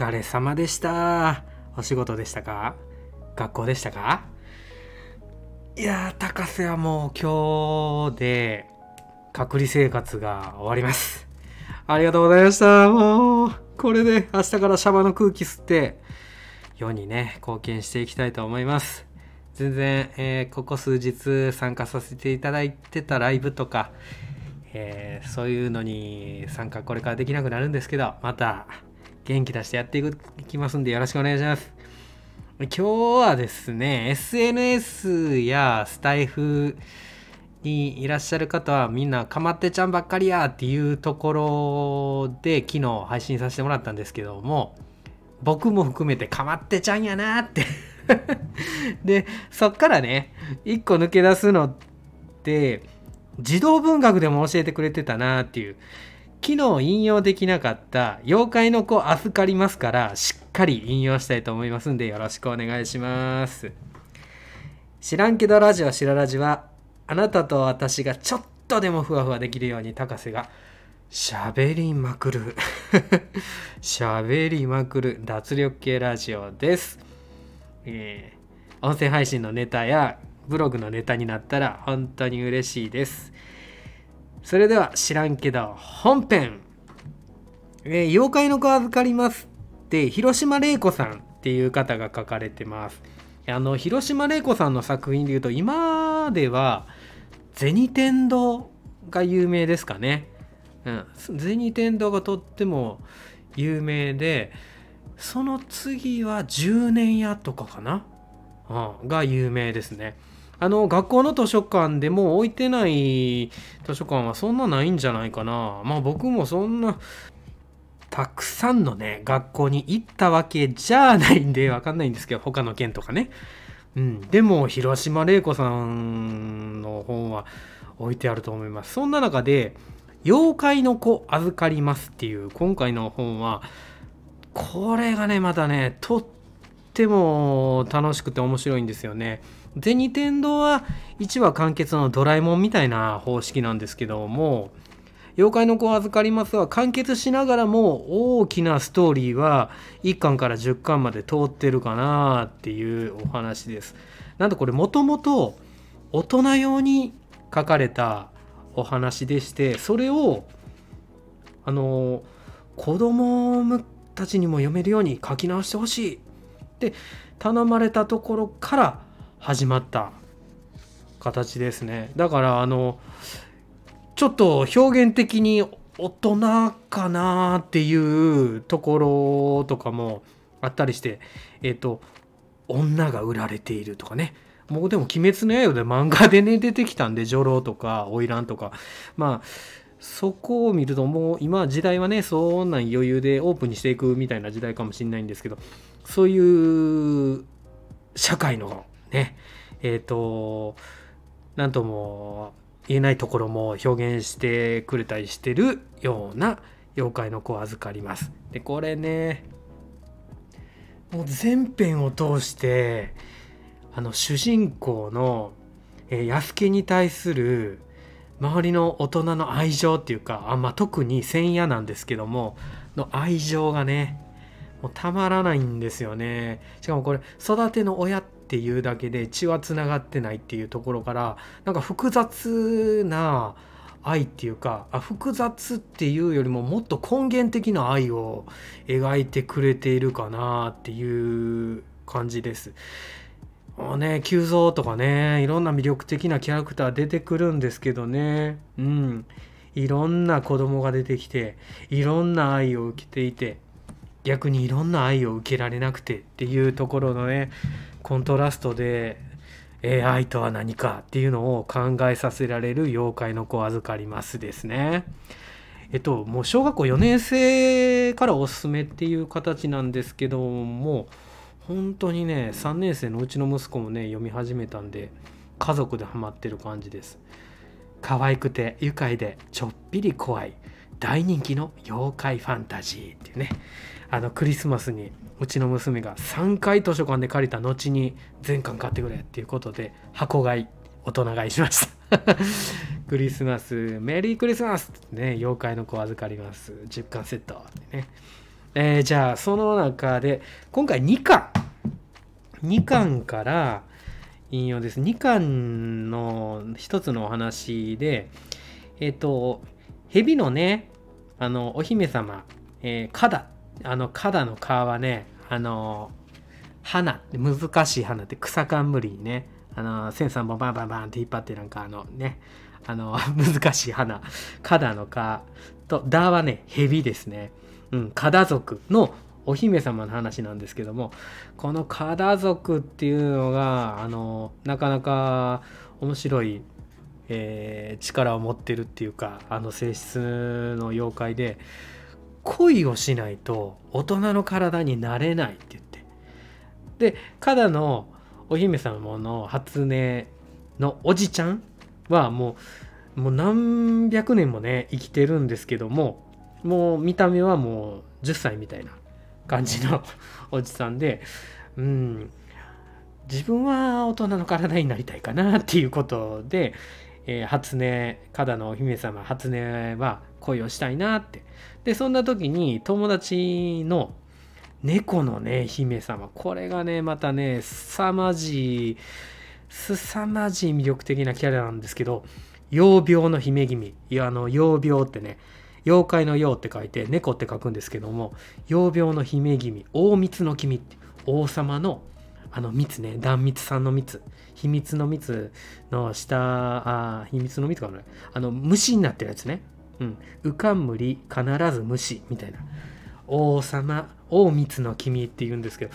疲れ様でした。お仕事でしたか？学校でしたか？いやー高瀬はもう今日で隔離生活が終わります。ありがとうございました。もうこれで明日からシャバの空気吸って世にね貢献していきたいと思います。全然、えーここ数日参加させていただいてたライブとか、えーそういうのに参加これからできなくなるんですけどまた元気出してやっていきますんでよろしくお願いします。今日はですね SNS やスタイフにいらっしゃる方はみんなかまってちゃんばっかりやっていうところで昨日配信させてもらったんですけども僕も含めてかまってちゃんやなって。でそっからね一個抜け出すのって児童文学でも教えてくれてたなっていう。昨日引用できなかった「妖怪の子預かります」からしっかり引用したいと思いますんでよろしくお願いします。知らんけどラジオしらラジはあなたと私がちょっとでもふわふわできるように高瀬が喋りまくる。喋りまくる。脱力系ラジオです、えー音声配信のネタやブログのネタになったら本当に嬉しいです。それでは知らんけど本編、えー妖怪の子預かります」って広島玲子さんっていう方が書かれてます。あの広島玲子さんの作品でいうと今では銭天堂が有名ですかね。うん銭天堂がとっても有名でその次は10年屋とかかな、うん、が有名ですね。あの学校の図書館でも置いてない図書館はそんなないんじゃないかな。まあ僕もそんなたくさんのね学校に行ったわけじゃないんでわかんないんですけど他の県とかね。うん。でも広島玲子さんの本は置いてあると思います。そんな中で「妖怪の子預かります」っていう今回の本はこれがねまたねとっても楽しくて面白いんですよね。銭天堂は1話完結のドラえもんみたいな方式なんですけども妖怪の子を預かりますは完結しながらも大きなストーリーは1巻から10巻まで通ってるかなっていうお話です。なんとこれもともと大人用に書かれたお話でしてそれをあの子供たちにも読めるように書き直してほしいって頼まれたところから始まった形ですね。だからあのちょっと表現的に大人かなっていうところとかもあったりしてえっ、と女が売られているとかね。もうでも「鬼滅の刃」で漫画でね出てきたんで女郎とか花魁とか。まあそこを見るともう今時代はねそんなん余裕でオープンにしていくみたいな時代かもしれないんですけどそういう社会のねえっ、となんとも言えないところも表現してくれたりしてるような妖怪の子を預かります。でこれねもう全編を通してあの主人公の、えー、安家に対する周りの大人の愛情っていうかあ、まあ、特に千夜なんですけどもの愛情がねもうたまらないんですよねしかもこれ育ての親ってていうだけで血はつながってないっていうところからなんか複雑な愛っていうかあ複雑っていうよりももっと根源的な愛を描いてくれているかなっていう感じです。もうね急増とかねいろんな魅力的なキャラクター出てくるんですけどねうんいろんな子供が出てきていろんな愛を受けていて逆にいろんな愛を受けられなくてっていうところのねコントラストで、えー愛とは何かっていうのを考えさせられる妖怪の子を預かりますですね。えっともう小学校4年生からおすすめっていう形なんですけども本当にね3年生のうちの息子もね読み始めたんで家族でハマってる感じです。可愛くて愉快でちょっぴり怖い大人気の妖怪ファンタジーっていうねあのクリスマスにうちの娘が3回図書館で借りた後に全巻買ってくれっていうことで箱買い大人買いしました。クリスマスメリークリスマスね妖怪の子預かります。10巻セットってね。えー、じゃあその中で今回2巻。2巻から引用です。2巻の一つのお話でえっ、ー、と蛇のねあのお姫様、えー、カダ。あのカダの皮はねあの花難しい花って草冠にねあのセンサーもバンバンバンって引っ張ってなんかあのねあの 難しい花。カダのカとダはね蛇ですね。うん、カダ族のお姫様の話なんですけどもこのカダ族っていうのがあのなかなか面白い、えー、力を持ってるっていうかあの性質の妖怪で恋をしないと大人の体になれないって言ってでカダのお姫様の初音のおじちゃんはもうもう何百年もね生きてるんですけどももう見た目はもう10歳みたいな感じの おじさんで、うん、自分は大人の体になりたいかなっていうことで、えー、初音、加のお姫様、初音は恋をしたいなって。で、そんな時に友達の猫のね、姫様、これがね、またね、凄まじい、凄まじい魅力的なキャラなんですけど、幼病の姫君、いや、あの、幼病ってね、妖怪の妖って書いて猫って書くんですけども幼病の姫君。大蜜の君って王様のあの蜜ね断蜜さんの蜜。秘密の蜜の下あ秘密の蜜かな。あの虫になってるやつね。うん。うかんむり必ず虫みたいな。王様大蜜の君って言うんですけど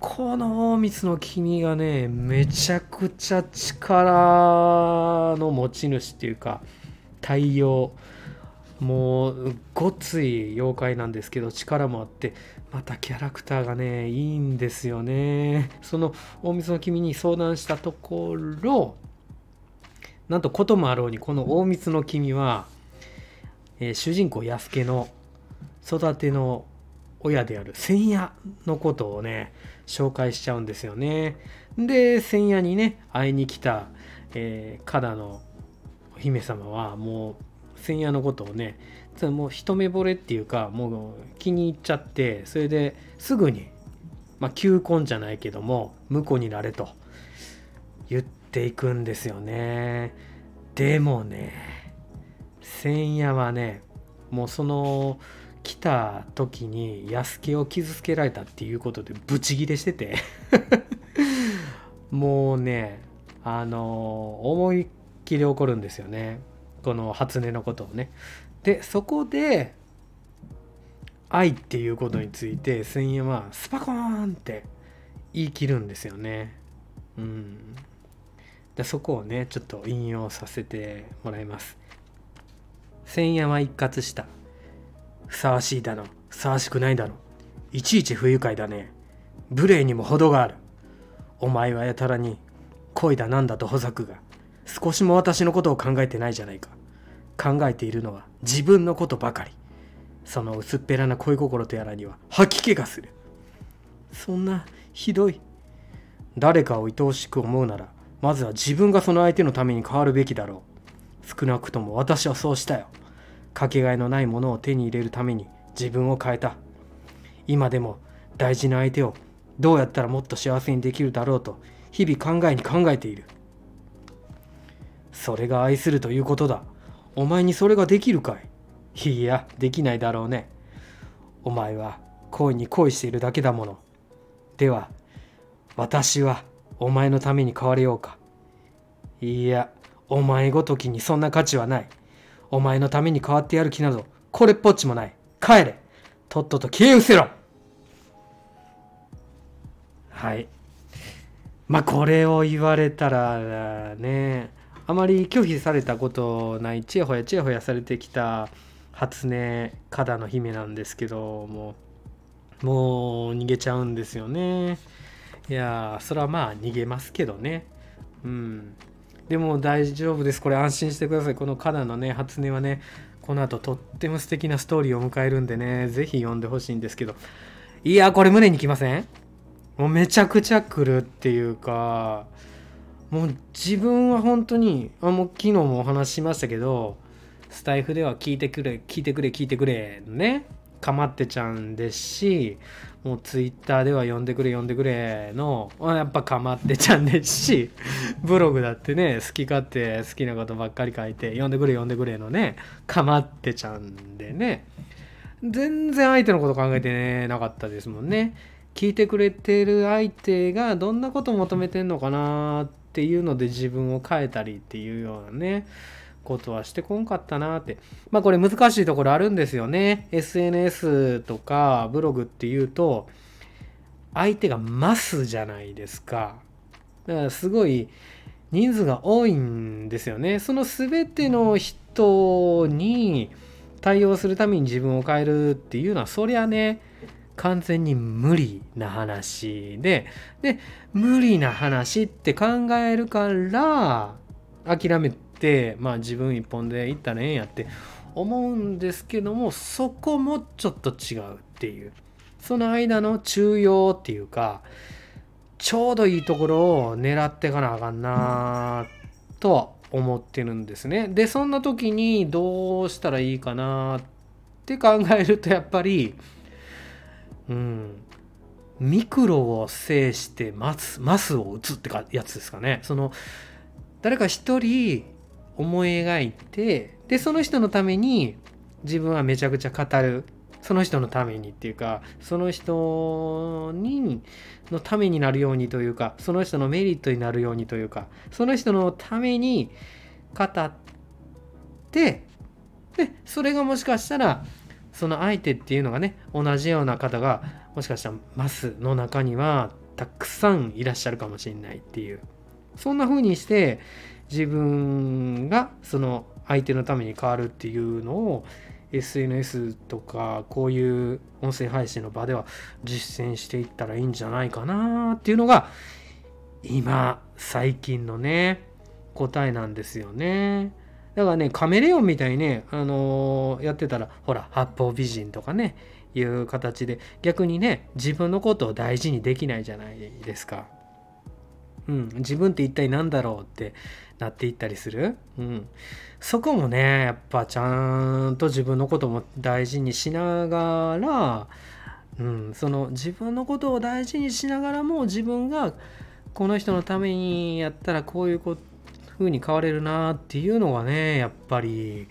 この大蜜の君がねめちゃくちゃ力の持ち主っていうか太陽もうごつい妖怪なんですけど力もあってまたキャラクターがねいいんですよね。その大晦の君に相談したところなんとこともあろうにこの大晦の君は、えー、主人公安家の育ての親である千夜のことをね紹介しちゃうんですよね。で千夜にね会いに来た、えー、加田のお姫様はもう千夜のことをねもう一目惚れっていうかもう気に入っちゃってそれですぐに、まあ、求婚じゃないけども婿になれと言っていくんですよね。でもね千夜はねもうその来た時に安家を傷つけられたっていうことでブチギレしてて。もうねあの思いっきり怒るんですよね。この初音のことをね。でそこで愛っていうことについて千円はスパコーンって言い切るんですよね。うん。でそこをねちょっと引用させてもらいます。千円は一括した。ふさわしいだの。ふさわしくないだろいちいち不愉快だね。無礼にも程がある。お前はやたらに恋だなんだとほざくが。少しも私のことを考えてないじゃないか。考えているのは自分のことばかり。その薄っぺらな恋心とやらには吐き気がする。そんなひどい。誰かを愛おしく思うならまずは自分がその相手のために変わるべきだろう。少なくとも私はそうしたよ。かけがえのないものを手に入れるために自分を変えた今でも大事な相手をどうやったらもっと幸せにできるだろうと日々考えに考えているそれが愛するということだお前にそれができるかいいや、できないだろうね。お前は恋に恋しているだけだもの。では、私はお前のために変われようか。いや、お前ごときにそんな価値はない。お前のために変わってやる気など、これっぽっちもない。帰れ。とっとと消え失せろ。はい。まあ、これを言われたらね、あまり拒否されたことないちやほやちやほやされてきた初音加田の姫なんですけどももう逃げちゃうんですよね。いやそれはまあ逃げますけどね。うん。でも大丈夫です。これ安心してください。この加田のね初音はねこの後とっても素敵なストーリーを迎えるんでね是非読んでほしいんですけど。いやこれ胸にきません？もうめちゃくちゃ来るっていうかもう自分は本当にあもう昨日もお話ししましたけどスタイフでは聞いてくれ聞いてくれ聞いてくれねかまってちゃんですしもうツイッターでは呼んでくれ呼んでくれのやっぱかまってちゃんですしブログだってね好き勝手好きなことばっかり書いて呼んでくれ呼んでくれのねかまってちゃんでね。全然相手のこと考えてなかったですもんね。聞いてくれてる相手がどんなことを求めてんのかなっていうので自分を変えたりっていうようなねことはしてこんかったなって。まあこれ難しいところあるんですよね。SNS とかブログっていうと、相手がマスじゃないですか。だからすごい人数が多いんですよね。その全ての人に対応するために自分を変えるっていうのは、そりゃね、完全に無理な話で、で、無理な話って考えるから、諦め、まあ自分一本で行ったらええんやって思うんですけども、そこもちょっと違うっていう。その間の中庸っていうか、ちょうどいいところを狙っていかなあかんなとは思ってるんですね。で、そんな時にどうしたらいいかなって考えるとやっぱり、うん、ミクロを制してマスマスを打つってかやつですかね。その誰か一人思い描いてでその人のために自分はめちゃくちゃ語る。その人のためにっていうかその人にのためになるようにというかその人のメリットになるようにというかその人のために語ってでそれがもしかしたらその相手っていうのがね同じような方がもしかしたらマスの中にはたくさんいらっしゃるかもしれないっていう。そんな風にして自分がその相手のために変わるっていうのを SNS とかこういう音声配信の場では実践していったらいいんじゃないかなっていうのが今最近のね答えなんですよね。だからねカメレオンみたいにね、あのー、やってたらほら八方美人とかねいう形で逆にね自分のことを大事にできないじゃないですか。うん、自分って一体何だろうってなっていったりする、うん、そこもねやっぱちゃんと自分のことも大事にしながら、うん、その自分のことを大事にしながらも自分がこの人のためにやったらこういう風に変われるなっていうのがねやっぱり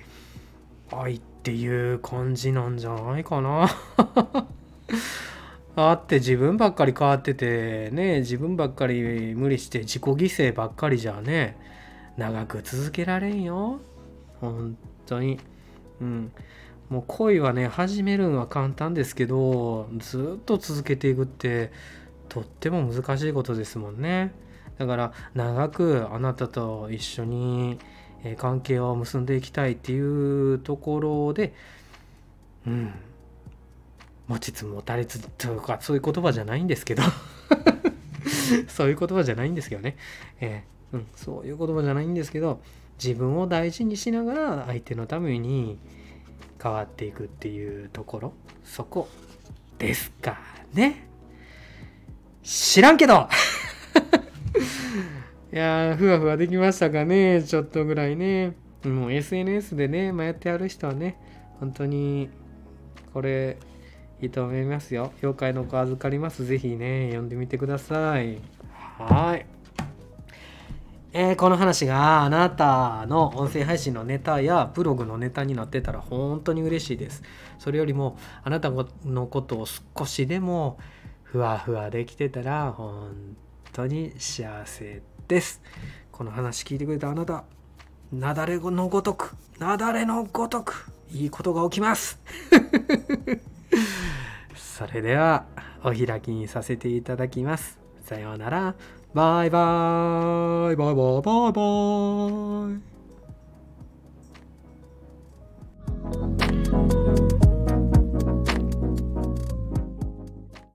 愛っていう感じなんじゃないかな。あって自分ばっかり変わっててね自分ばっかり無理して自己犠牲ばっかりじゃね長く続けられんよ。本当に。うん。もう恋はね始めるのは簡単ですけどずっと続けていくってとっても難しいことですもんね。だから長くあなたと一緒に関係を結んでいきたいっていうところでうん。持ちつ持たれつとかそういう言葉じゃないんですけど。そういう言葉じゃないんですけどね、えー、うん、そういう言葉じゃないんですけど自分を大事にしながら相手のために変わっていくっていうところ。そこですかね。知らんけど。いやふわふわできましたかね。ちょっとぐらいね。もう SNS でね、まあ、やってある人はね本当にこれいいと思いますよ。妖怪の子預かります。ぜひね、読んでみてください。はい。えー、この話があなたの音声配信のネタやブログのネタになってたら本当に嬉しいです。それよりもあなたのことを少しでもふわふわできてたら本当に幸せです。この話聞いてくれたあなた、なだれのごとく、なだれのごとく、いいことが起きます。それではお開きにさせていただきます。さようなら。バイバイ。バイバイバイバイ。